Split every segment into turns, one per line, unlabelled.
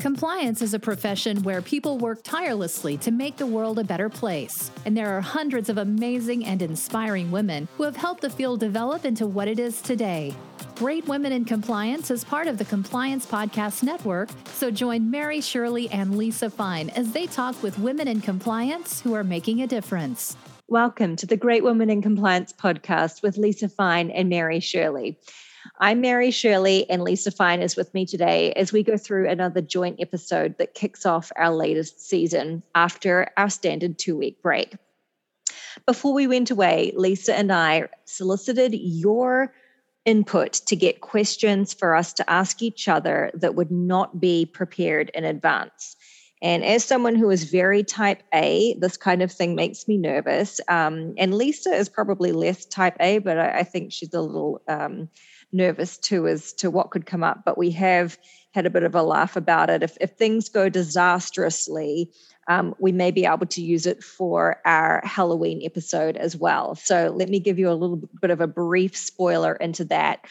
Compliance is a profession where people work tirelessly to make the world a better place. And there are hundreds of amazing and inspiring women who have helped the field develop into what it is today. Great Women in Compliance is part of the Compliance Podcast Network, so join Mary Shirley and Lisa Fine as they talk with women in compliance who are making a difference.
Welcome to the Great Women in Compliance podcast with Lisa Fine and Mary Shirley. I'm Mary Shirley, and Lisa Fine is with me today as we go through another joint episode that kicks off our latest season after our standard two week break. Before we went away, Lisa and I solicited your input to get questions for us to ask each other that would not be prepared in advance. And as someone who is very type A, this kind of thing makes me nervous. Um, and Lisa is probably less type A, but I, I think she's a little um, nervous too as to what could come up. But we have had a bit of a laugh about it. If, if things go disastrously, um, we may be able to use it for our Halloween episode as well. So let me give you a little bit of a brief spoiler into that.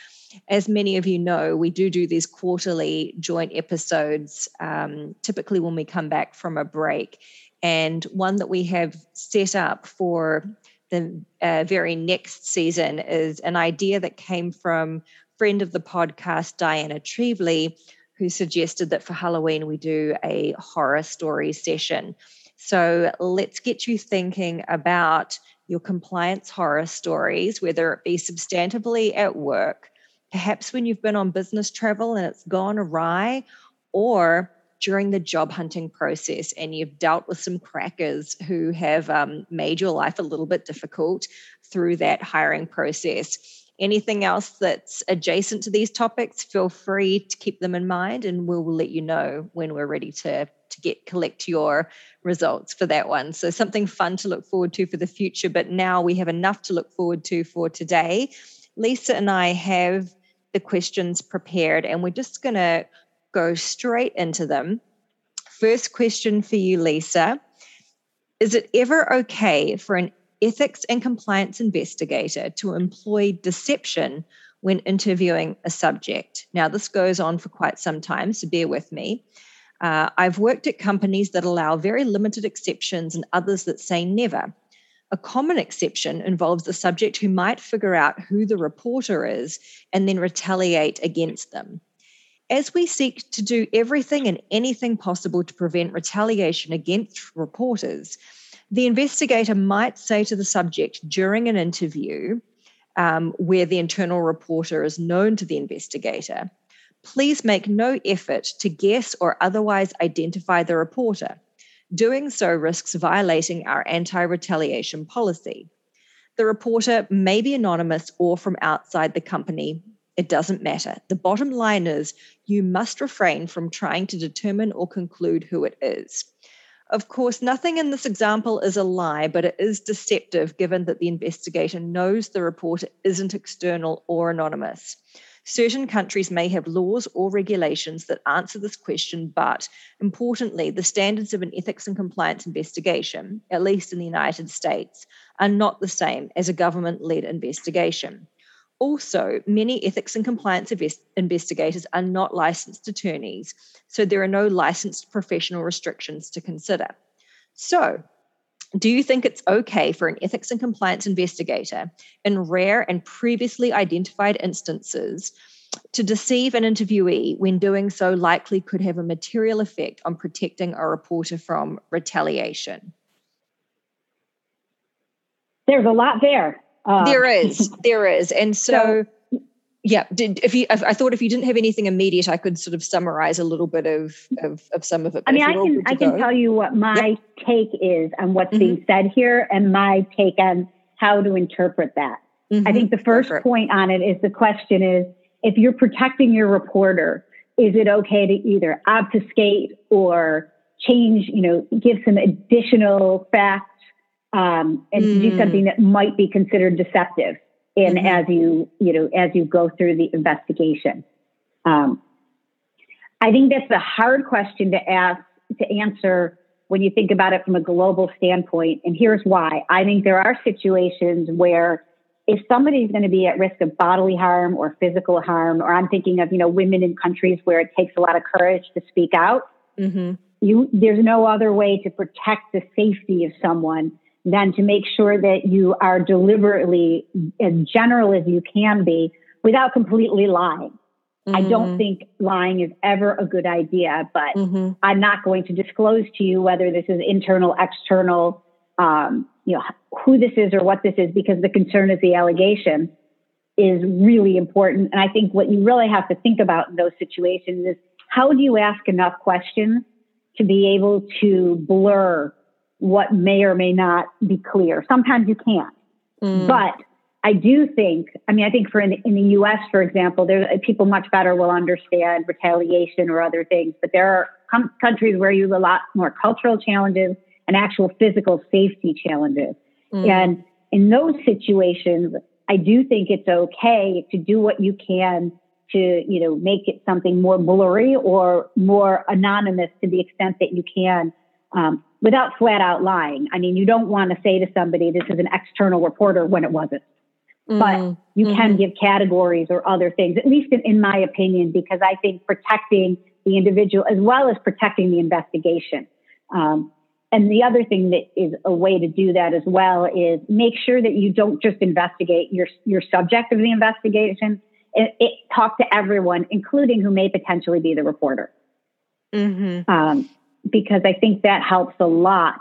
As many of you know, we do do these quarterly joint episodes, um, typically when we come back from a break. And one that we have set up for the uh, very next season is an idea that came from friend of the podcast Diana Treveley, who suggested that for Halloween we do a horror story session. So let's get you thinking about your compliance horror stories, whether it be substantively at work, perhaps when you've been on business travel and it's gone awry, or during the job hunting process and you've dealt with some crackers who have um, made your life a little bit difficult through that hiring process. Anything else that's adjacent to these topics, feel free to keep them in mind and we'll, let you know when we're ready to, to get collect your results for that one. So something fun to look forward to for the future, but now we have enough to look forward to for today. Lisa and I have the questions prepared and we're just going to go straight into them. First question for you, Lisa. Is it ever okay for an ethics and compliance investigator to employ deception when interviewing a subject? Now, this goes on for quite some time, so bear with me. Uh, I've worked at companies that allow very limited exceptions and others that say never. A common exception involves the subject who might figure out who the reporter is and then retaliate against them as we seek to do everything and anything possible to prevent retaliation against reporters, the investigator might say to the subject during an interview um, where the internal reporter is known to the investigator, please make no effort to guess or otherwise identify the reporter. Doing so risks violating our anti retaliation policy. The reporter may be anonymous or from outside the company, it doesn't matter. The bottom line is you must refrain from trying to determine or conclude who it is. Of course, nothing in this example is a lie, but it is deceptive given that the investigator knows the reporter isn't external or anonymous. Certain countries may have laws or regulations that answer this question, but importantly, the standards of an ethics and compliance investigation, at least in the United States, are not the same as a government led investigation. Also, many ethics and compliance invest- investigators are not licensed attorneys, so there are no licensed professional restrictions to consider. So, do you think it's okay for an ethics and compliance investigator in rare and previously identified instances to deceive an interviewee when doing so likely could have a material effect on protecting a reporter from retaliation?
There's a lot there.
Um, there is, there is, and so, so yeah. Did if you? I thought if you didn't have anything immediate, I could sort of summarize a little bit of of, of some of it.
I mean, I can I can tell you what my yep. take is on what's mm-hmm. being said here, and my take on how to interpret that. Mm-hmm. I think the first point on it is the question is if you're protecting your reporter, is it okay to either obfuscate or change, you know, give some additional facts um, and mm. to do something that might be considered deceptive in mm-hmm. as you you know as you go through the investigation. Um, I think that's a hard question to ask to answer when you think about it from a global standpoint. And here's why: I think there are situations where if somebody is going to be at risk of bodily harm or physical harm, or I'm thinking of you know women in countries where it takes a lot of courage to speak out mm-hmm. you there's no other way to protect the safety of someone than to make sure that you are deliberately as general as you can be without completely lying. Mm-hmm. I don't mm-hmm. think lying is ever a good idea, but mm-hmm. I'm not going to disclose to you whether this is internal, external, um, you know, who this is or what this is, because the concern is the allegation is really important. And I think what you really have to think about in those situations is how do you ask enough questions to be able to blur what may or may not be clear? Sometimes you can't. Mm. But I do think, I mean, I think for in, in the US, for example, there people much better will understand retaliation or other things, but there are com- countries where you have a lot more cultural challenges and actual physical safety challenges. Mm. And in those situations, I do think it's okay to do what you can to, you know, make it something more blurry or more anonymous to the extent that you can um, without flat out lying. I mean, you don't want to say to somebody, this is an external reporter when it wasn't. Mm-hmm. But you mm-hmm. can give categories or other things, at least in, in my opinion, because I think protecting the individual as well as protecting the investigation. Um, and the other thing that is a way to do that as well is make sure that you don't just investigate your your subject of the investigation. It, it talk to everyone, including who may potentially be the reporter, mm-hmm. um, because I think that helps a lot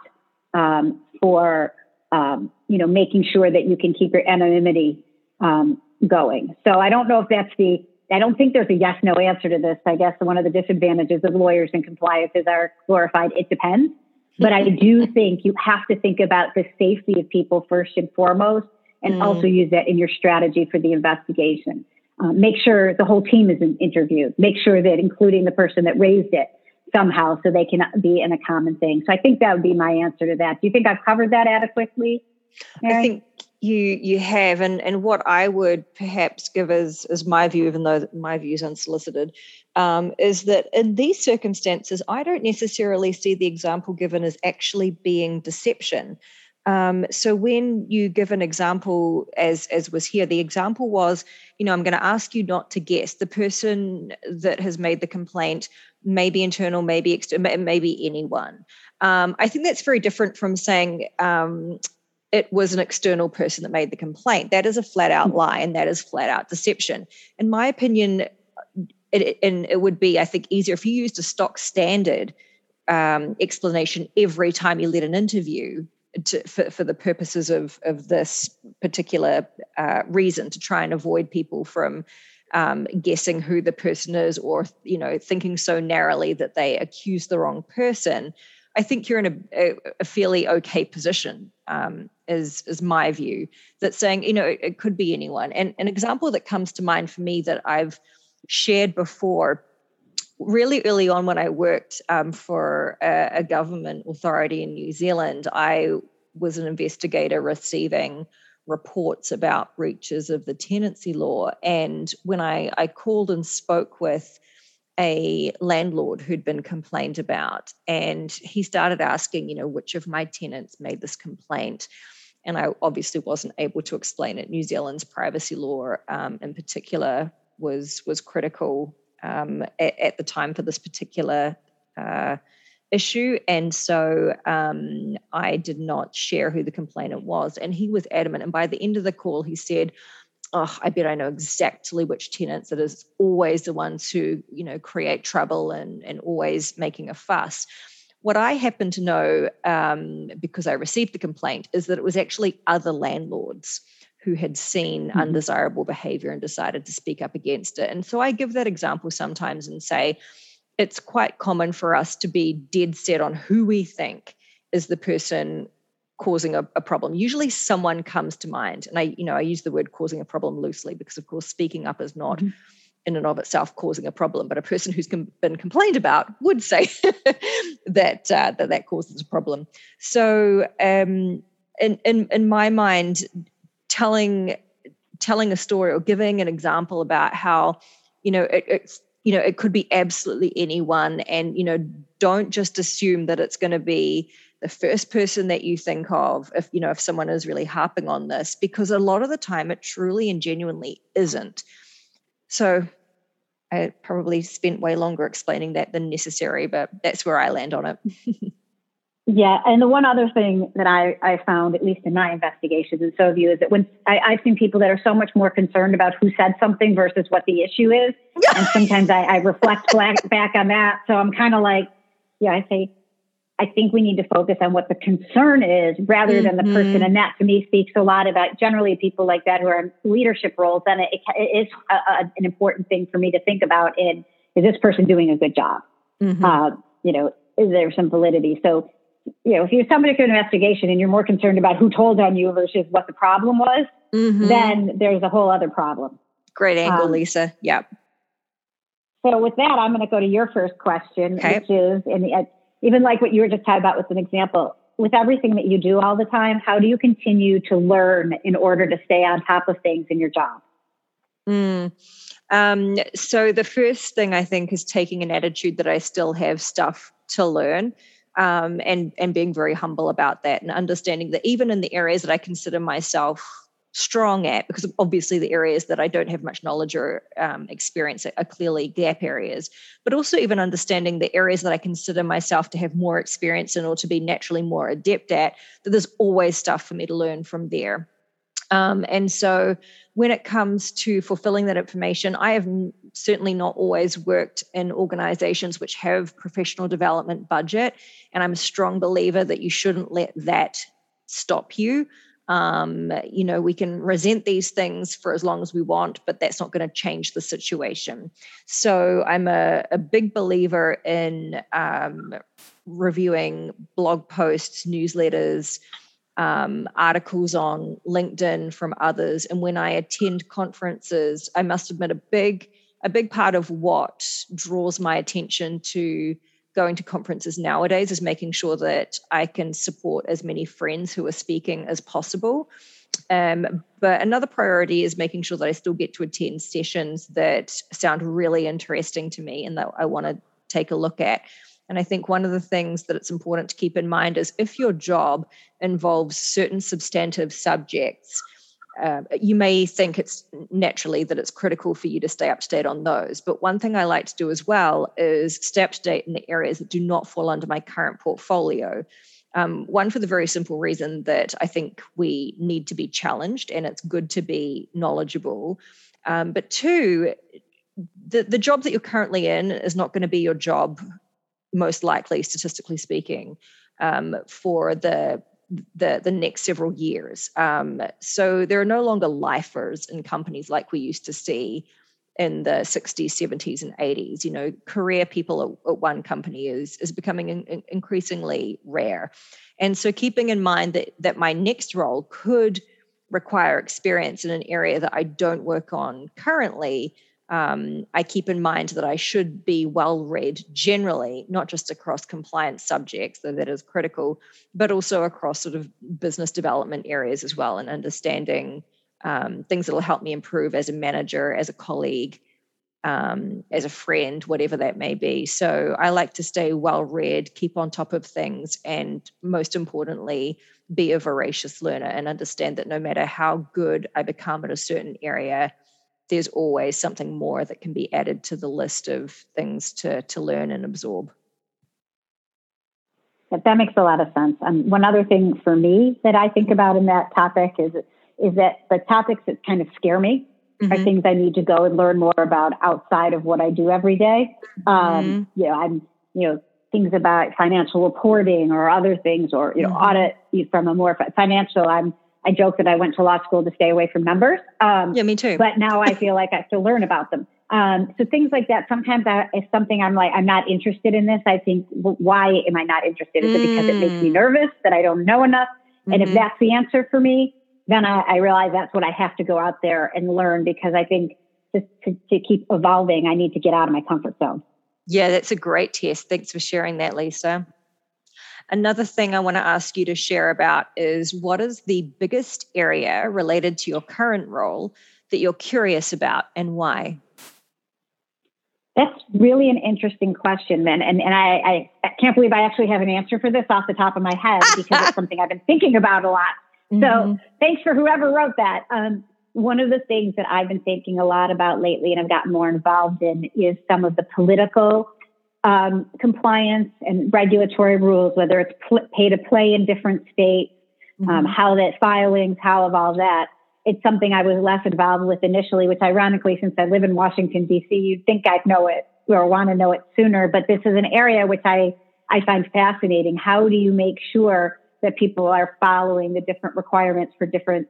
um, for um, you know making sure that you can keep your anonymity um, going. So I don't know if that's the I don't think there's a yes no answer to this. I guess one of the disadvantages of lawyers and compliance is our glorified it depends. But I do think you have to think about the safety of people first and foremost, and mm. also use that in your strategy for the investigation. Um, make sure the whole team is interviewed. Make sure that including the person that raised it somehow so they can be in a common thing. So I think that would be my answer to that. Do you think I've covered that adequately?
Mary? I think you you have and and what i would perhaps give as as my view even though my view is unsolicited um, is that in these circumstances i don't necessarily see the example given as actually being deception um, so when you give an example as as was here the example was you know i'm going to ask you not to guess the person that has made the complaint maybe internal maybe external maybe anyone um, I think that's very different from saying, um, it was an external person that made the complaint. That is a flat out hmm. lie and that is flat out deception. In my opinion, it, and it would be, I think, easier if you used a stock standard um, explanation every time you led an interview to, for, for the purposes of, of this particular uh, reason to try and avoid people from um, guessing who the person is or you know thinking so narrowly that they accuse the wrong person I think you're in a, a fairly okay position, um, is is my view. That saying, you know, it, it, could be anyone. And an example that comes to mind for me that I've shared before, really early on when I worked um, for a, a government authority in New Zealand, I was an investigator receiving reports about breaches of the tenancy law. And when I, I called and spoke with a landlord who'd been complained about. And he started asking, you know, which of my tenants made this complaint. And I obviously wasn't able to explain it. New Zealand's privacy law, um, in particular, was was critical um, at, at, the time for this particular uh, issue. And so um, I did not share who the complainant was. And he was adamant. And by the end of the call, he said, oh, I bet I know exactly which tenants it is always the ones who, you know, create trouble and, and always making a fuss. What I happen to know, um, because I received the complaint, is that it was actually other landlords who had seen mm-hmm. undesirable behavior and decided to speak up against it. And so I give that example sometimes and say, it's quite common for us to be dead set on who we think is the person causing a, a, problem usually someone comes to mind and i you know i use the word causing a problem loosely because of course speaking up is not mm-hmm. in and of itself causing a problem but a person who's com- been complained about would say that uh, that that causes a problem so um, in, in in my mind telling telling a story or giving an example about how you know it, it's you know it could be absolutely anyone and you know don't just assume that it's going to be the first person that you think of if you know if someone is really harping on this because a lot of the time it truly and genuinely isn't so I probably spent way longer explaining that than necessary, but that's where I land on it.
yeah, and the one other thing that I, I found, at least in my investigations, and so have you, is that when I, I've seen people that are so much more concerned about who said something versus what the issue is, and sometimes I, I reflect back back on that. So I'm kind of like, yeah, I say, I think we need to focus on what the concern is rather mm-hmm. than the person. Mm-hmm. And that to me speaks a lot about generally people like that who are in leadership roles. And it, it is a, a, an important thing for me to think about in is this person doing a good job? Mm-hmm. Uh, you know, is there some validity? So, you know, if you're somebody for an investigation and you're more concerned about who told on you versus what the problem was, mm-hmm. then there's a whole other problem.
Great angle, um, Lisa. Yep.
So with that, I'm going to go to your first question, okay. which is, and even like what you were just talking about with an example, with everything that you do all the time, how do you continue to learn in order to stay on top of things in your job?
Mm. Um, so the first thing I think is taking an attitude that I still have stuff to learn. Um, and and being very humble about that and understanding that even in the areas that I consider myself strong at because obviously the areas that I don't have much knowledge or um, experience are clearly gap areas, but also even understanding the areas that I consider myself to have more experience in or to be naturally more adept at, that there's always stuff for me to learn from there. Um, and so when it comes to fulfilling that information, I have certainly not always worked in organizations which have professional development budget. And I'm a strong believer that you shouldn't let that stop you um, you know, we can resent these things for as long as we want, but that's not going to change the situation. So I'm a, a big believer in um, reviewing blog posts, newsletters, um, articles on LinkedIn from others. And when I attend conferences, I must admit a big a big part of what draws my attention to going to conferences nowadays is making sure that I can support as many friends who are speaking as possible. Um, but another priority is making sure that I still get to attend sessions that sound really interesting to me and that I want to take a look at. And I think one of the things that it's important to keep in mind is if your job involves certain substantive subjects, uh, you may think it's naturally that it's critical for you to stay up to date on those. But one thing I like to do as well is stay up to date in the areas that do not fall under my current portfolio. Um, one, for the very simple reason that I think we need to be challenged and it's good to be knowledgeable. Um, but two, the, the job that you're currently in is not going to be your job, most likely, statistically speaking, um, for the the the next several years. Um, so there are no longer lifers in companies like we used to see in the 60s, 70s, and 80s. You know, career people at, at one company is is becoming in, increasingly rare, and so keeping in mind that that my next role could require experience in an area that I don't work on currently um, I keep in mind that I should be well read generally, not just across compliance subjects, though that is critical, but also across sort of business development areas as well, and understanding um, things that will help me improve as a manager, as a colleague, um, as a friend, whatever that may be. So I like to stay well read, keep on top of things, and most importantly, be a voracious learner and understand that no matter how good I become at a certain area, there's always something more that can be added to the list of things to, to learn and absorb.
That makes a lot of sense. And one other thing for me that I think about in that topic is is that the topics that kind of scare me mm-hmm. are things I need to go and learn more about outside of what I do every day. Um, mm-hmm. Um, you know, I'm you know things about financial reporting or other things, or you know, mm-hmm. audit from a more financial. I'm I joke that I went to law school to stay away from numbers.
Um, yeah, me too.
But now I feel like I have to learn about them. Um, so things like that. Sometimes I, it's something I'm like, I'm not interested in this. I think, well, why am I not interested? Is it because it makes me mm. nervous that I don't know enough? Mm-hmm. And if mm-hmm. that's the answer for me, then I, I, realize that's what I have to go out there and learn because I think just to, to keep evolving, I need to get out of my comfort zone.
Yeah, that's a great test. Thanks for sharing that, Lisa. Another thing I want to ask you to share about is what is the biggest area related to your current role that you're curious about and why?
That's really an interesting question, man. And, and I, I, can't believe I actually have an answer for this off the top of my head because it's something I've been thinking about a lot. Mm-hmm. So thanks for whoever wrote that. Um, one of the things that I've been thinking a lot about lately and I've gotten more involved in is some of the political um, compliance and regulatory rules, whether it's pl- pay to play in different states, um, mm-hmm. um, how that filings, how of all that. It's something I was less involved with initially, which ironically, since I live in Washington, D.C., you'd think I'd know it or want to know it sooner. But this is an area which I, I find fascinating. How do you make sure that people are following the different requirements for different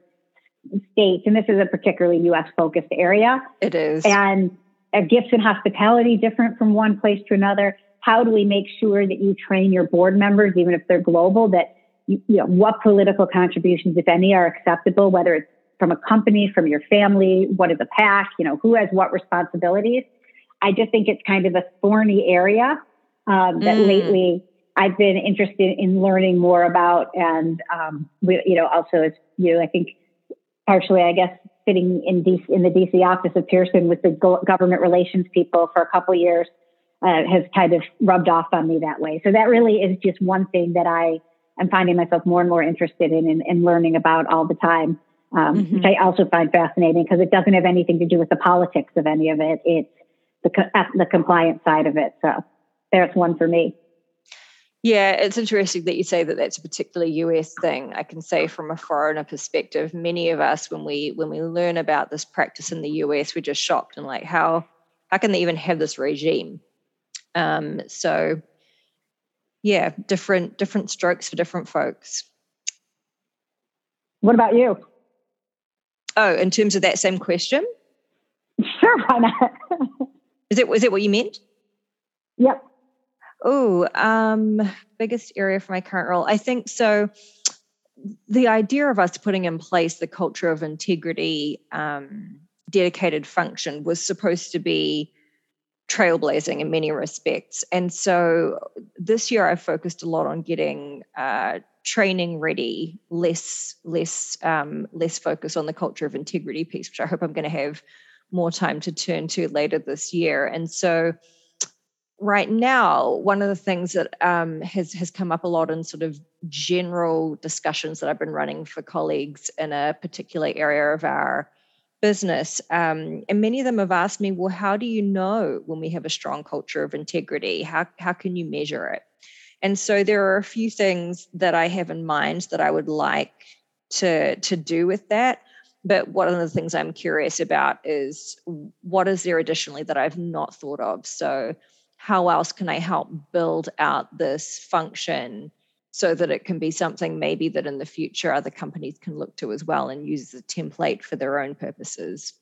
states? And this is a particularly U.S. focused area.
It is.
And are gifts and hospitality different from one place to another? How do we make sure that you train your board members, even if they're global, that you, you know what political contributions, if any, are acceptable, whether it's from a company, from your family, what is a PAC, you know, who has what responsibilities? I just think it's kind of a thorny area um, that mm. lately I've been interested in learning more about, and um, we, you know, also as you, know, I think partially, I guess, sitting in in the DC office of Pearson with the government relations people for a couple years uh, has kind of rubbed off on me that way. So that really is just one thing that I am finding myself more and more interested in and, learning about all the time, um, mm-hmm. which I also find fascinating because it doesn't have anything to do with the politics of any of it. It's the, the compliance side of it. So there's one for me.
Yeah, it's interesting that you say that that's a particularly US thing. I can say from a foreigner perspective, many of us when we when we learn about this practice in the US, we're just shocked and like how how can they even have this regime? Um, so yeah, different different strokes for different folks.
What about you?
Oh, in terms of that same question?
Sure, why not?
is it was it what you meant?
Yep.
Oh, um, biggest area for my current role. I think so. The idea of us putting in place the culture of integrity, um, dedicated function was supposed to be trailblazing in many respects. And so this year I focused a lot on getting uh, training ready, less less um, less focus on the culture of integrity piece, which I hope I'm going to have more time to turn to later this year. And so right now, one of the things that um, has has come up a lot in sort of general discussions that I've been running for colleagues in a particular area of our business, um, and many of them have asked me, "Well, how do you know when we have a strong culture of integrity? How how can you measure it?" And so there are a few things that I have in mind that I would like to to do with that. But one of the things I'm curious about is what is there additionally that I've not thought of. So how else can I help build out this function so that it can be something maybe that in the future other companies can look to as well and use as a template for their own purposes?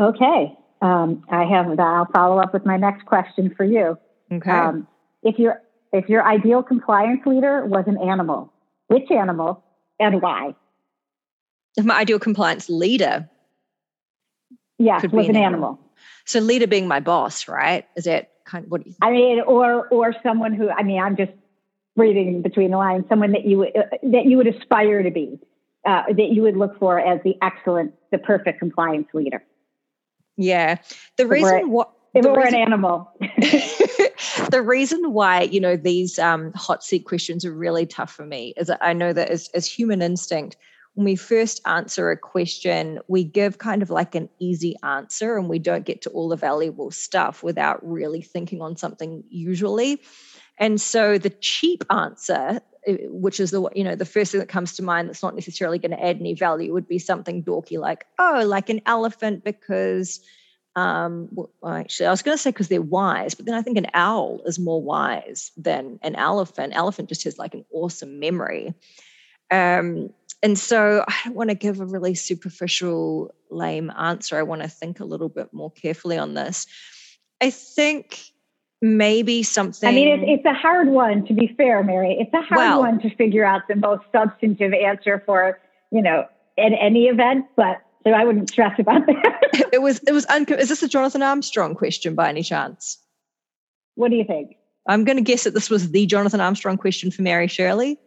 Okay. Um, I have I'll follow up with my next question for you.
Okay. Um,
if your if your ideal compliance leader was an animal, which animal and why?
If my ideal compliance leader
yeah, Could was an, an animal. animal.
So leader being my boss, right? Is that kind of what? You-
I mean, or or someone who I mean, I'm just reading between the lines. Someone that you uh, that you would aspire to be, uh, that you would look for as the excellent, the perfect compliance leader.
Yeah, the reason what
if
it
were reason, an animal.
the reason why you know these um, hot seat questions are really tough for me is that I know that as, as human instinct, when we first answer a question, we give kind of like an easy answer and we don't get to all the valuable stuff without really thinking on something usually. And so the cheap answer, which is the you know the first thing that comes to mind that's not necessarily going to add any value would be something dorky like oh like an elephant because um well, actually i was going to say because they're wise but then i think an owl is more wise than an elephant elephant just has like an awesome memory um and so I don't want to give a really superficial, lame answer. I want to think a little bit more carefully on this. I think maybe something. I
mean, it's, it's a hard one, to be fair, Mary. It's a hard well, one to figure out the most substantive answer for, you know, in any event, but so I wouldn't stress about that.
it was, it was, unco- is this a Jonathan Armstrong question by any chance?
What do you think?
I'm going to guess that this was the Jonathan Armstrong question for Mary Shirley.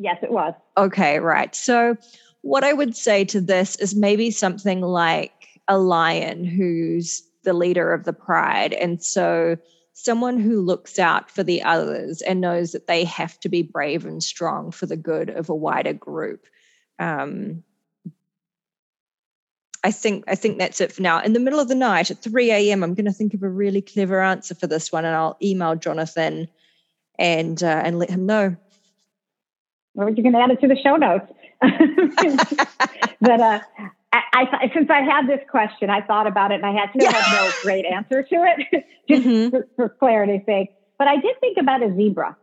Yes, it was.
Okay, right. So, what I would say to this is maybe something like a lion who's the leader of the pride. And so, someone who looks out for the others and knows that they have to be brave and strong for the good of a wider group. Um, I think I think that's it for now. In the middle of the night at 3 a.m., I'm going to think of a really clever answer for this one, and I'll email Jonathan and uh, and let him know.
Or you're going to add it to the show notes. but uh, I, I, since I had this question, I thought about it, and I had to have no great answer to it, just mm-hmm. for, for, clarity's sake. But I did think about a zebra,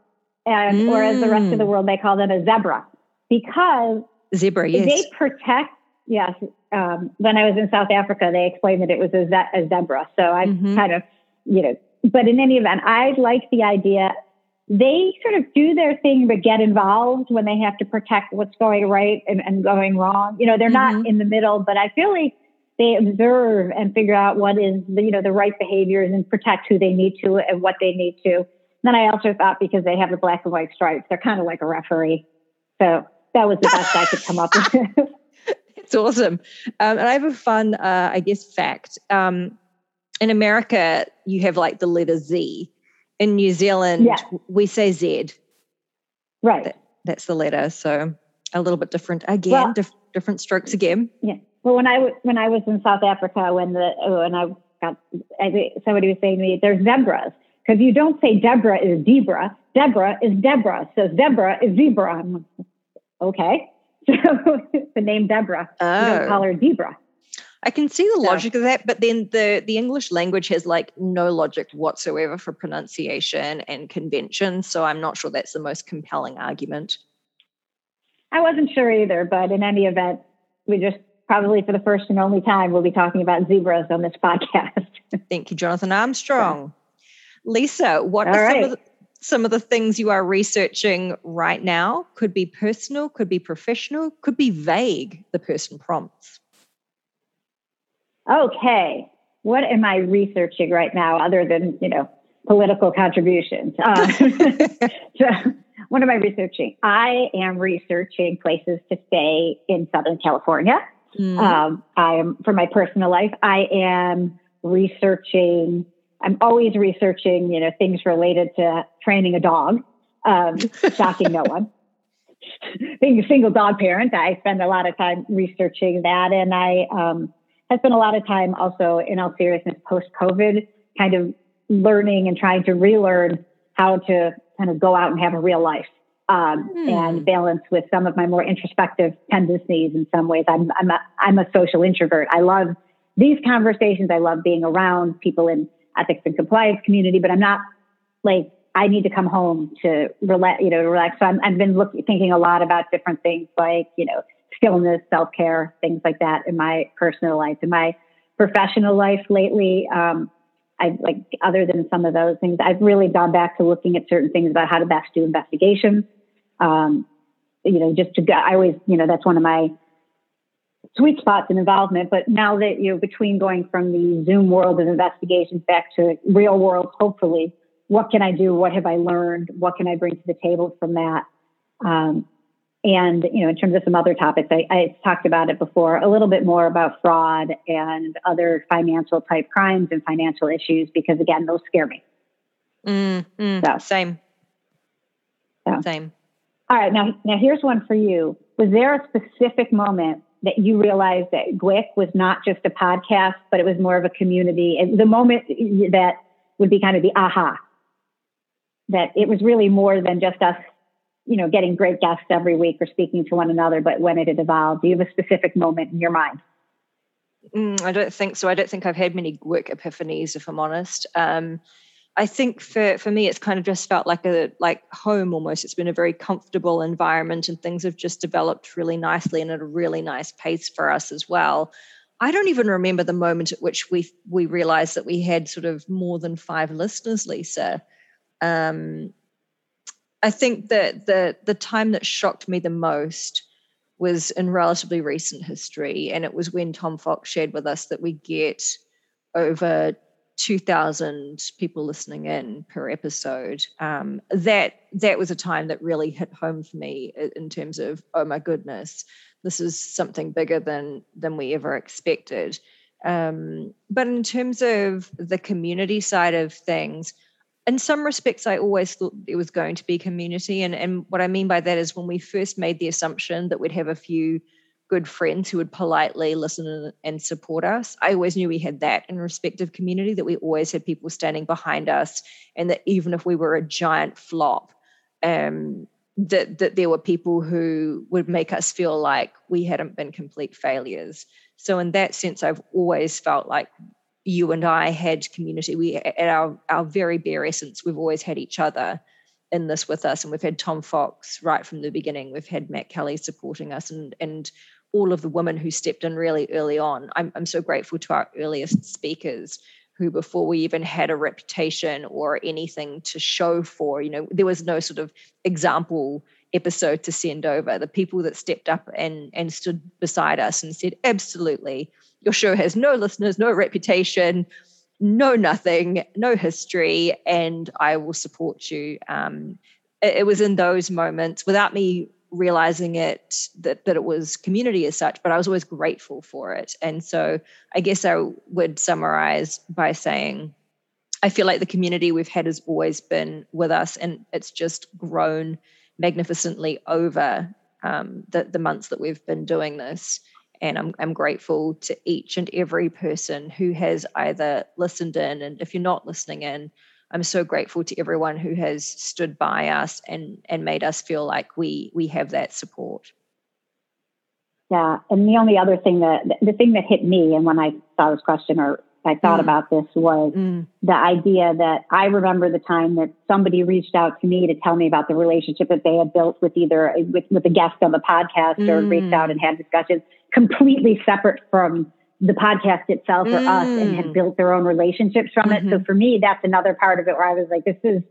and mm. or as the rest of the mm. world they call them a zebra, because
zebra. Yes.
They protect. Yes, um, when I was in South Africa, they explained that it was a, ze- a zebra. So I mm-hmm. kind of, you know, but in any event, I like the idea. They sort of do their thing, but get involved when they have to protect what's going right and, and going wrong. You know, they're mm-hmm. not in the middle, but I feel like they observe and figure out what is the, you know, the right behaviors and protect who they need to and what they need to. And then I also thought because they have the black and white stripes, they're kind of like a referee. So that was the best I could come up with.
It's awesome. Um, and I have a fun, uh, I guess, fact. Um, in America, you have like the letter Z. In New Zealand, yeah. we say Z.
Right. That,
that's the letter. So a little bit different again, well, dif- different strokes again.
Yeah. Well, when I w- when I was in South Africa, when the when I got somebody was saying to me, "There's zebras," because you don't say Deborah is Debra. Deborah is Deborah. So zebra is zebra. I'm like, okay. So the name Deborah, oh. you don't oh. call her Debra.
I can see the logic of that, but then the the English language has like no logic whatsoever for pronunciation and convention. So I'm not sure that's the most compelling argument.
I wasn't sure either, but in any event, we just probably for the first and only time we'll be talking about zebras on this podcast.
Thank you, Jonathan Armstrong. Lisa, what All are right. some of the some of the things you are researching right now could be personal, could be professional, could be vague, the person prompts.
Okay. What am I researching right now other than, you know, political contributions? Uh, so, what am I researching? I am researching places to stay in Southern California. Mm. Um, I am, for my personal life, I am researching I'm always researching, you know, things related to training a dog. Um, shocking no one. Being a single dog parent, I spend a lot of time researching that, and I um, have spent a lot of time also, in all seriousness, post COVID, kind of learning and trying to relearn how to kind of go out and have a real life um, hmm. and balance with some of my more introspective tendencies. In some ways, I'm I'm a, I'm a social introvert. I love these conversations. I love being around people in ethics and compliance community, but I'm not like I need to come home to relax, you know, relax. So I'm, i have been looking, thinking a lot about different things like, you know, stillness, self care, things like that in my personal life. In my professional life lately, um, I like other than some of those things, I've really gone back to looking at certain things about how to best do investigations. Um, you know, just to go, I always, you know, that's one of my sweet spots and involvement. But now that you know, between going from the Zoom world of investigations back to real world, hopefully, what can I do? What have I learned? What can I bring to the table from that? Um, and you know, in terms of some other topics, I, I, talked about it before a little bit more about fraud and other financial type crimes and financial issues because again, those scare me.
Mm, mm, so, same. So. Same.
All right, now now here's one for you. Was there a specific moment that you realized that GWIC was not just a podcast, but it was more of a community. And the moment that would be kind of the aha, that it was really more than just us, you know, getting great guests every week or speaking to one another, but when it had evolved. Do you have a specific moment in your mind?
Mm, I don't think so. I don't think I've had many GWIC epiphanies, if I'm honest. Um, I think for for me, it's kind of just felt like a like home almost. It's been a very comfortable environment, and things have just developed really nicely and at a really nice pace for us as well. I don't even remember the moment at which we we realized that we had sort of more than five listeners, Lisa. Um, I think that the the time that shocked me the most was in relatively recent history, and it was when Tom Fox shared with us that we get over 2000 people listening in per episode. Um, that that was a time that really hit home for me in terms of oh my goodness this is something bigger than than we ever expected. Um, but in terms of the community side of things in some respects, I always thought it was going to be community. And, and what I mean by that is when we first made the assumption that we'd have a few good friends who would politely listen and support us, I always knew we had that in respective community, that we always had people standing behind us, and that even if we were a giant flop, um, that that there were people who would make us feel like we hadn't been complete failures. So in that sense, I've always felt like you and I had community. We at our our very bare essence, we've always had each other in this with us, and we've had Tom Fox right from the beginning. We've had Matt Kelly supporting us, and and all of the women who stepped in really early on. I'm I'm so grateful to our earliest speakers who before we even had a reputation or anything to show for you know there was no sort of example episode to send over the people that stepped up and and stood beside us and said absolutely your show has no listeners, no reputation, no nothing, no history, and I will support you. Um, it, it was in those moments, without me realizing it, that that it was community as such, but I was always grateful for it. And so, I guess I would summarize by saying. I feel like the community we've had has always been with us, and it's just grown magnificently over um, the, the months that we've been doing this. And I'm, I'm grateful to each and every person who has either listened in. And if you're not listening in, I'm so grateful to everyone who has stood by us and, and made us feel like we, we have that support.
Yeah. And the only other thing that, the thing that hit me, and when I saw this question or I thought mm. about this was mm. the idea that I remember the time that somebody reached out to me to tell me about the relationship that they had built with either with, with a guest on the podcast mm. or reached out and had discussions completely separate from the podcast itself or us and had mm. built their own relationships from mm-hmm. it. So mm-hmm. for me, that's another part of it where I was like, this is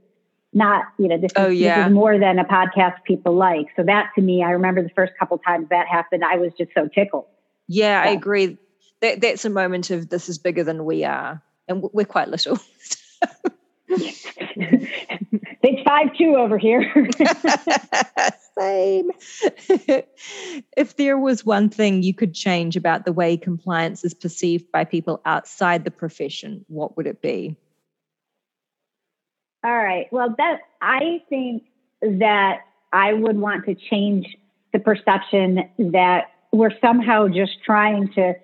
not, you know, this, oh, is, yeah. this is more than a podcast people like. So that to me, I remember the first couple times that happened, I was just so tickled.
Yeah, I agree. That that's a moment of this is bigger than we are, and we're quite little.
it's five two over here.
Same. if there was one thing you could change about the way compliance is perceived by people outside the profession, what would it be?
All right. Well, that I think that I would want to change the perception that we're somehow just trying to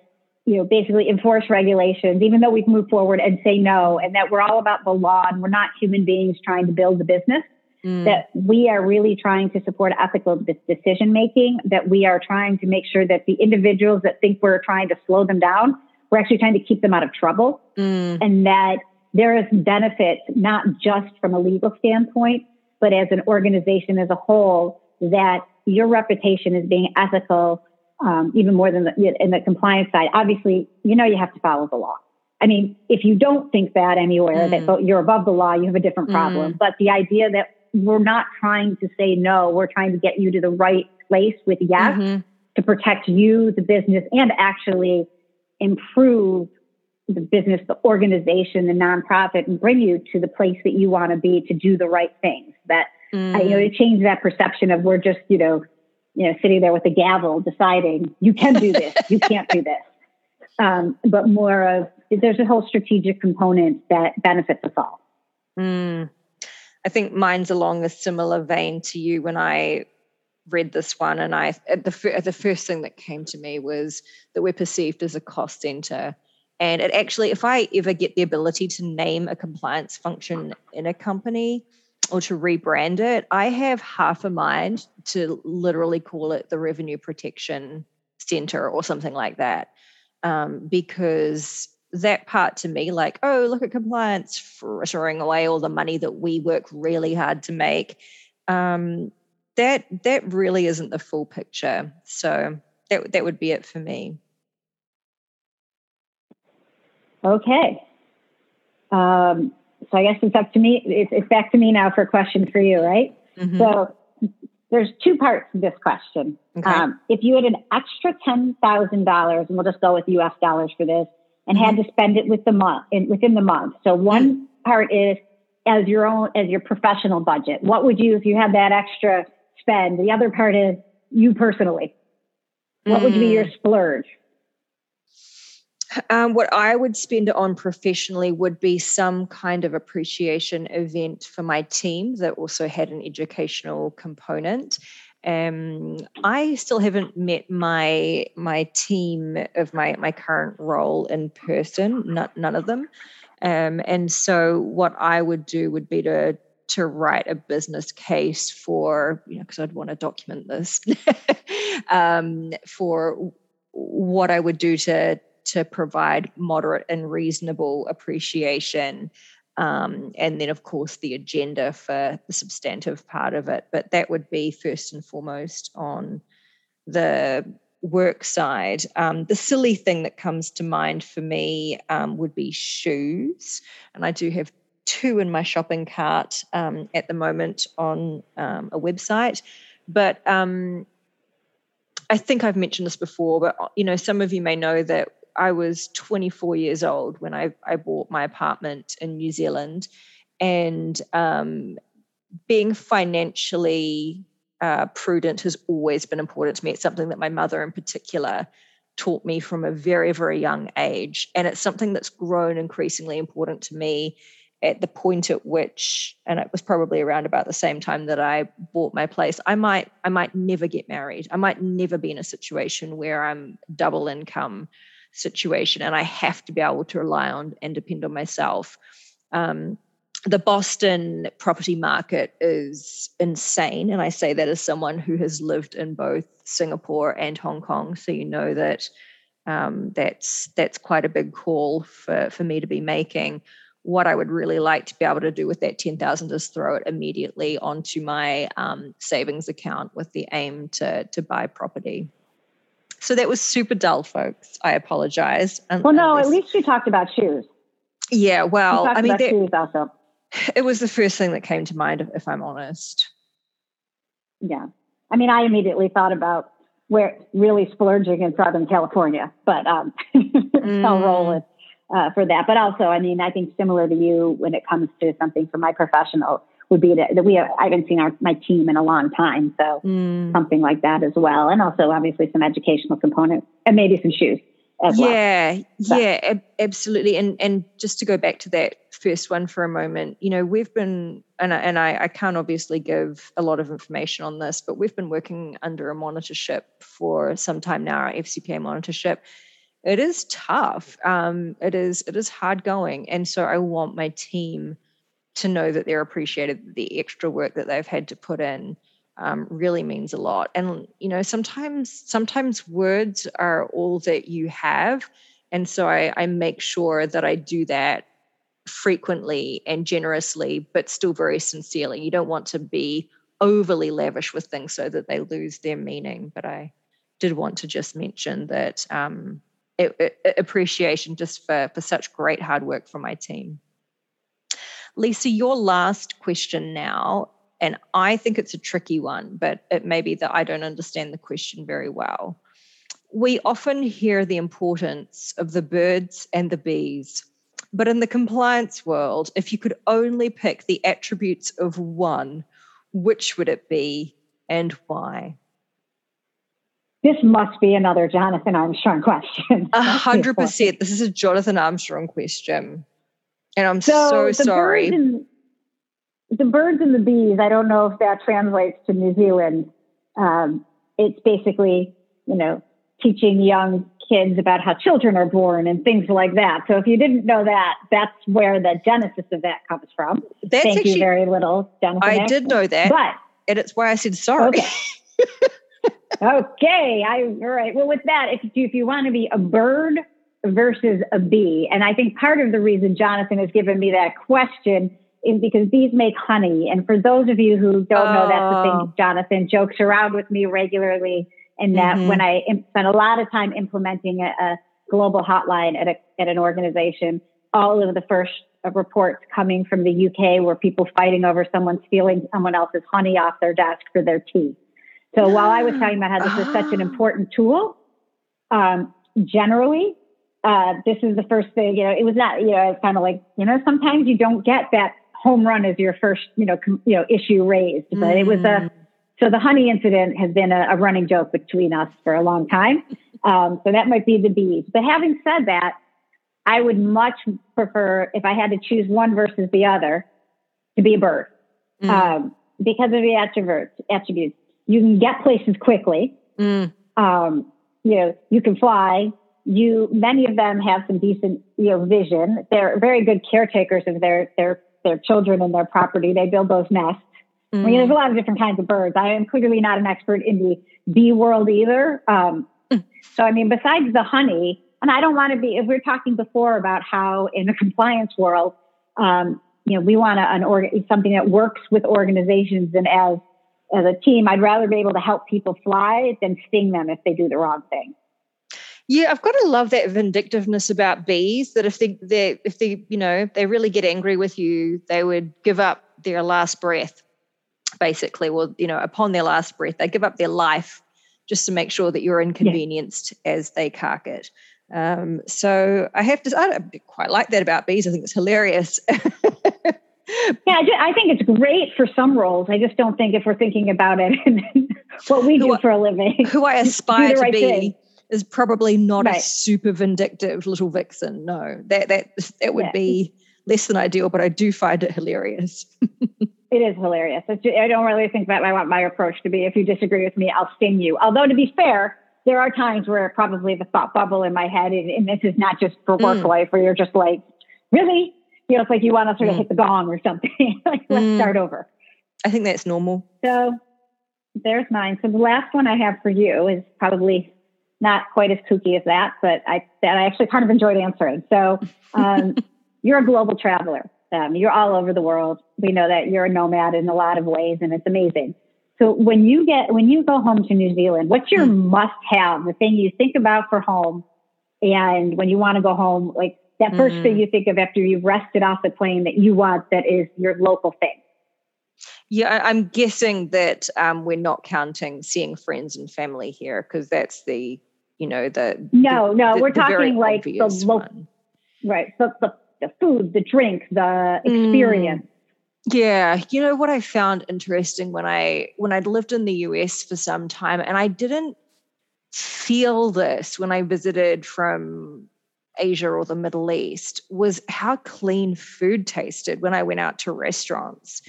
you know, basically enforce regulations, even though we've moved forward and say no, and that we're all about the law and we're not human beings trying to build the business. Mm. That we are really trying to support ethical decision making, that we are trying to make sure that the individuals that think we're trying to slow them down, we're actually trying to keep them out of trouble. Mm. And that there is benefits, not just from a legal standpoint, but as an organization as a whole, that your reputation is being ethical um, even more than the, in the compliance side. Obviously, you know you have to follow the law. I mean, if you don't think that anywhere, mm. that you're above the law, you have a different problem. Mm. But the idea that we're not trying to say no, we're trying to get you to the right place with yes mm-hmm. to protect you, the business, and actually improve the business, the organization, the nonprofit, and bring you to the place that you want to be to do the right things. That mm. You know, to change that perception of we're just, you know, you know, sitting there with a gavel deciding you can do this, you can't do this. Um, but more of there's a whole strategic component that benefits us all.
Mm. I think mine's along a similar vein to you when I read this one, and I the the first thing that came to me was that we're perceived as a cost center. And it actually, if I ever get the ability to name a compliance function in a company, or to rebrand it, I have half a mind to literally call it the Revenue Protection Center or something like that. Um, because that part to me, like, oh, look at compliance frittering away all the money that we work really hard to make. Um, that that really isn't the full picture. So that that would be it for me.
Okay. Um, so I guess it's up to me. It's, it's back to me now for a question for you, right? Mm-hmm. So there's two parts to this question. Okay. Um, if you had an extra ten thousand dollars, and we'll just go with U.S. dollars for this, and mm-hmm. had to spend it with the month in, within the month. So one mm-hmm. part is as your own as your professional budget. What would you if you had that extra spend? The other part is you personally. What would be your mm. splurge?
Um, what I would spend it on professionally would be some kind of appreciation event for my team that also had an educational component. Um, I still haven't met my my team of my my current role in person. Not, none of them. Um, and so, what I would do would be to to write a business case for you know because I'd want to document this um, for what I would do to to provide moderate and reasonable appreciation um, and then, of course, the agenda for the substantive part of it. But that would be first and foremost on the work side. Um, the silly thing that comes to mind for me um, would be shoes. And I do have two in my shopping cart um, at the moment on um, a website. But um, I think I've mentioned this before, but you know, some of you may know that I was 24 years old when I, I bought my apartment in New Zealand. And um, being financially uh, prudent has always been important to me. It's something that my mother, in particular, taught me from a very, very young age. And it's something that's grown increasingly important to me at the point at which and it was probably around about the same time that I bought my place I might I might never get married I might never be in a situation where I'm double income situation and I have to be able to rely on and depend on myself. Um, the Boston property market is insane. And I say that as someone who has lived in both Singapore and Hong Kong. So you know that um, that's that's quite a big call for, for me to be making. What I would really like to be able to do with that 10,000 is throw it immediately onto my um, savings account with the aim to, to buy property. So that was super dull, folks. I apologize.
Well, no, at least you talked about shoes.
Yeah, well, I mean, that,
shoes also.
It was the first thing that came to mind, if I'm honest.
Yeah, I mean, I immediately thought about where really splurging in Southern California, but um, mm. I'll roll it uh, for that. But also, I mean, I think similar to you when it comes to something for my professional would be that, that we have, I haven't seen our my team in a long time, so mm. something like that as well, and also obviously some educational component and maybe some shoes.
yeah,
well.
so. yeah, ab- absolutely. And and just to go back to that first one for a moment, you know, we've been and I, and I, I can't obviously give a lot of information on this, but we've been working under a monitorship for some time now, our FCPA monitorship. It is tough. Um, it is it is hard going, and so I want my team to know that they're appreciated, the extra work that they've had to put in um, really means a lot. And you know, sometimes sometimes words are all that you have, and so I, I make sure that I do that frequently and generously, but still very sincerely. You don't want to be overly lavish with things so that they lose their meaning. But I did want to just mention that um, it, it, appreciation just for for such great hard work from my team. Lisa, your last question now, and I think it's a tricky one, but it may be that I don't understand the question very well. We often hear the importance of the birds and the bees, but in the compliance world, if you could only pick the attributes of one, which would it be and why?
This must be another Jonathan Armstrong question.
A hundred percent. This is a Jonathan Armstrong question. And I'm so, so sorry.
Birds and, the birds and the bees, I don't know if that translates to New Zealand. Um, it's basically, you know, teaching young kids about how children are born and things like that. So if you didn't know that, that's where the genesis of that comes from. That's Thank actually, you very little, Jonathan.
I did know that.
But
and it's why I said sorry.
Okay. okay. I all right. Well, with that, if you if you want to be a bird versus a bee. And I think part of the reason Jonathan has given me that question is because bees make honey. And for those of you who don't oh. know, that's the thing. Oh. Jonathan jokes around with me regularly. And that mm-hmm. when I spent a lot of time implementing a, a global hotline at, a, at an organization, all of the first reports coming from the UK were people fighting over someone stealing someone else's honey off their desk for their tea. So while I was talking about how this is such an important tool, um, generally uh, this is the first thing, you know, it was not, you know, it's kind of like, you know, sometimes you don't get that home run as your first, you know, com, you know, issue raised, but mm. it was a, mm. so the honey incident has been a, a, running joke between us for a long time. Um, so that might be the bees. But having said that, I would much prefer if I had to choose one versus the other to be a bird mm. um, because of the attributes. Attributes. You can get places quickly. Mm. Um, you know, you can fly. You many of them have some decent you know vision. They're very good caretakers of their their their children and their property. They build those nests. Mm. I mean, there's a lot of different kinds of birds. I am clearly not an expert in the bee world either. Um, mm. so, I mean, besides the honey, and I don't want to be, if we are talking before about how in the compliance world, um, you know, we want an org- something that works with organizations and as, as a team, I'd rather be able to help people fly than sting them if they do the wrong thing.
Yeah, I've got to love that vindictiveness about bees. That if they, they, if they, you know, they really get angry with you, they would give up their last breath, basically. Well, you know, upon their last breath, they give up their life just to make sure that you're inconvenienced yeah. as they cark it. Um, so I have to, I quite like that about bees. I think it's hilarious.
yeah, I think it's great for some roles. I just don't think if we're thinking about it and what we do for a living,
who I aspire to be. Thing is probably not right. a super vindictive little vixen. No, that that that would yeah. be less than ideal, but I do find it hilarious.
it is hilarious. Just, I don't really think that I want my approach to be. If you disagree with me, I'll sting you. Although to be fair, there are times where probably the thought bubble in my head, and, and this is not just for work mm. life, where you're just like, really, you know, it's like you want to sort of mm. hit the gong or something. like, let's mm. start over.
I think that's normal.
So there's mine. So the last one I have for you is probably not quite as kooky as that, but I that I actually kind of enjoyed answering. So um, you're a global traveler. Um, you're all over the world. We know that you're a nomad in a lot of ways, and it's amazing. So when you get when you go home to New Zealand, what's your mm. must have? The thing you think about for home, and when you want to go home, like that 1st mm-hmm. thing you think of after you've rested off the plane that you want that is your local thing.
Yeah, I'm guessing that um, we're not counting seeing friends and family here because that's the you know the
no the, no the, we're the talking like the local right so the, the food the drink the mm. experience.
Mm, yeah you know what i found interesting when i when i'd lived in the us for some time and i didn't feel this when i visited from asia or the middle east was how clean food tasted when i went out to restaurants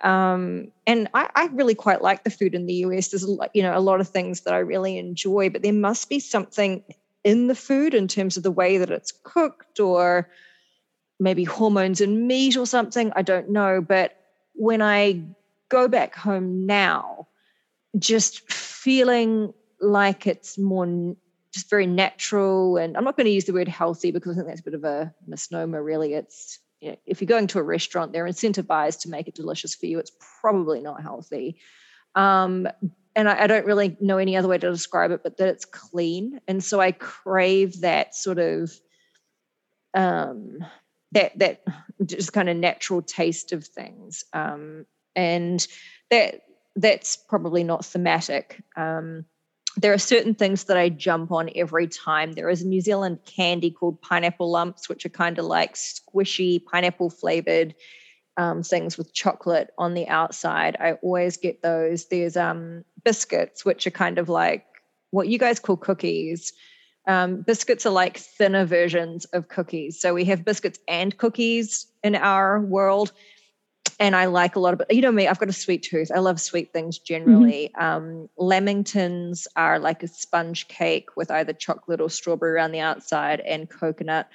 um, and I, I, really quite like the food in the US. There's you know a lot of things that I really enjoy, but there must be something in the food in terms of the way that it's cooked, or maybe hormones in meat or something. I don't know. But when I go back home now, just feeling like it's more just very natural, and I'm not going to use the word healthy because I think that's a bit of a misnomer. Really, it's you know, if you're going to a restaurant, they're incentivized to make it delicious for you. It's probably not healthy. Um, and I, I, don't really know any other way to describe it, but that it's clean. And so I crave that sort of um, that that just kind of natural taste of things. Um, and that that's probably not thematic. Um, there are certain things that I jump on every time. There is a New Zealand candy called pineapple lumps, which are kind of like squishy pineapple flavored um, things with chocolate on the outside. I always get those. There's um, biscuits, which are kind of like what you guys call cookies. Um, biscuits are like thinner versions of cookies. So we have biscuits and cookies in our world and I like a lot of. You know me, I've got a sweet tooth. I love sweet things generally. Mm-hmm. Um, Lamingtons are like a sponge cake with either chocolate or strawberry around the outside and coconut.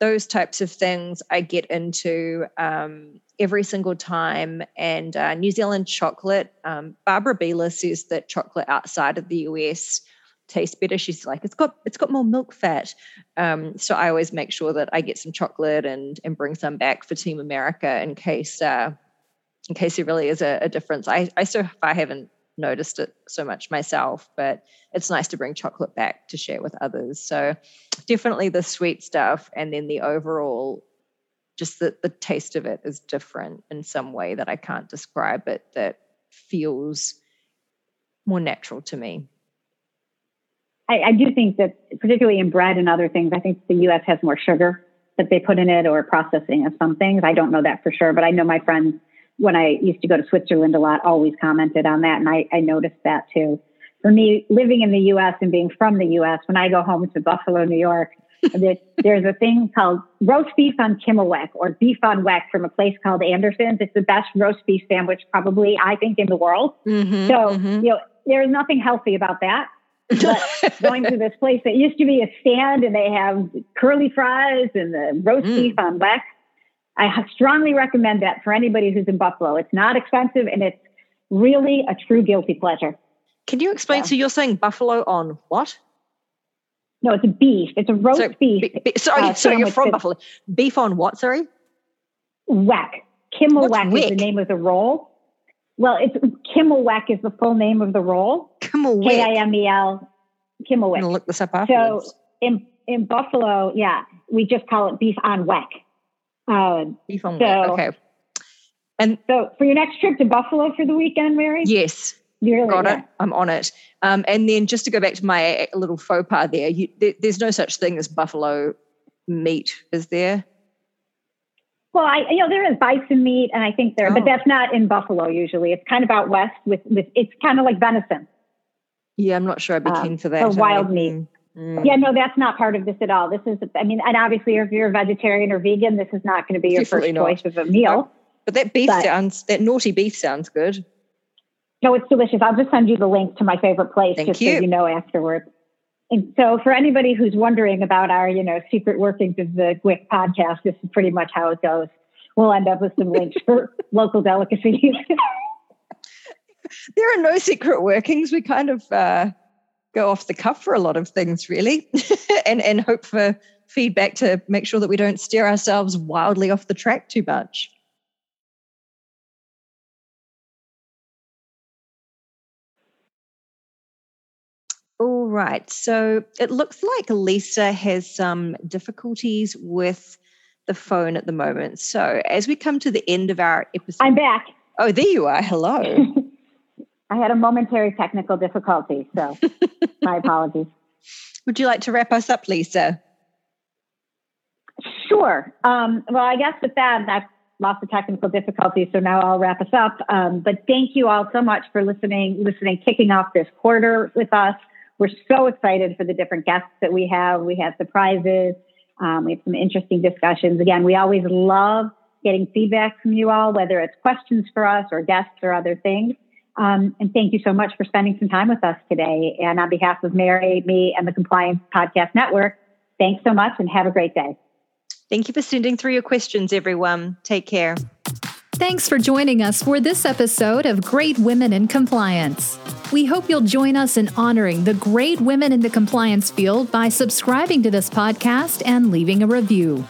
Those types of things I get into um, every single time. And uh, New Zealand chocolate, um, Barbara Beeler says that chocolate outside of the US tastes better. She's like, it's got it's got more milk fat. Um, so I always make sure that I get some chocolate and and bring some back for Team America in case uh, in case there really is a, a difference. I, I so far haven't noticed it so much myself, but it's nice to bring chocolate back to share with others. So definitely the sweet stuff and then the overall just that the taste of it is different in some way that I can't describe it that feels more natural to me.
I, I do think that particularly in bread and other things, I think the US has more sugar that they put in it or processing of some things. I don't know that for sure, but I know my friends when I used to go to Switzerland a lot, always commented on that. And I, I noticed that too. for me, living in the US and being from the US, when I go home to Buffalo, New York, there's a thing called roast beef on Kimmelweck or beef on weck from a place called Anderson's. It's the best roast beef sandwich, probably, I think, in the world. Mm-hmm, so, mm-hmm. you know, there's nothing healthy about that. but going to this place that used to be a stand and they have curly fries and the roast mm. beef on weck. I strongly recommend that for anybody who's in Buffalo. It's not expensive and it's really a true guilty pleasure.
Can you explain? Yeah. So you're saying buffalo on what?
No, it's a beef. It's a roast so, beef. Be,
be, sorry, uh, sorry, you're from Buffalo. Beef on what? Sorry.
Weck. Kimmelweck is the name of the roll. Well, it's Kimmel Weck is the full name of the roll.
Kimmelweck.
K I M E L. Weck.
I'm look this up afterwards.
So in in Buffalo, yeah, we just call it beef on weck.
Uh, beef on so. Okay.
And so for your next trip to Buffalo for the weekend, Mary?
Yes. Really, Got yeah. it. I'm on it. Um, and then just to go back to my little faux pas there, you, there, there's no such thing as buffalo meat, is there?
Well, I you know there is bison meat, and I think there, oh. but that's not in Buffalo usually. It's kind of out west with with it's kind of like venison.
Yeah, I'm not sure I'd be um, keen for that. Or
wild meat. Mm. Yeah, no, that's not part of this at all. This is, I mean, and obviously, if you're a vegetarian or vegan, this is not going to be your Definitely first not. choice of a meal.
But that beef but, sounds, that naughty beef sounds good.
No, it's delicious. I'll just send you the link to my favorite place
Thank
just
you.
so you know afterwards. And so for anybody who's wondering about our, you know, secret workings of the GWIC podcast, this is pretty much how it goes. We'll end up with some links for local delicacies.
there are no secret workings. We kind of uh, go off the cuff for a lot of things, really, and and hope for feedback to make sure that we don't steer ourselves wildly off the track too much. All right. So it looks like Lisa has some difficulties with the phone at the moment. So as we come to the end of our episode,
I'm back.
Oh, there you are. Hello.
I had a momentary technical difficulty, so my apologies.
Would you like to wrap us up, Lisa?
Sure. Um, well, I guess with that, that's lots of technical difficulties, so now I'll wrap us up. Um, but thank you all so much for listening, listening, kicking off this quarter with us. We're so excited for the different guests that we have. We have surprises. Um, we have some interesting discussions. Again, we always love getting feedback from you all, whether it's questions for us or guests or other things. Um, and thank you so much for spending some time with us today. And on behalf of Mary, me, and the Compliance Podcast Network, thanks so much and have a great day.
Thank you for sending through your questions, everyone. Take care.
Thanks for joining us for this episode of Great Women in Compliance. We hope you'll join us in honoring the great women in the compliance field by subscribing to this podcast and leaving a review.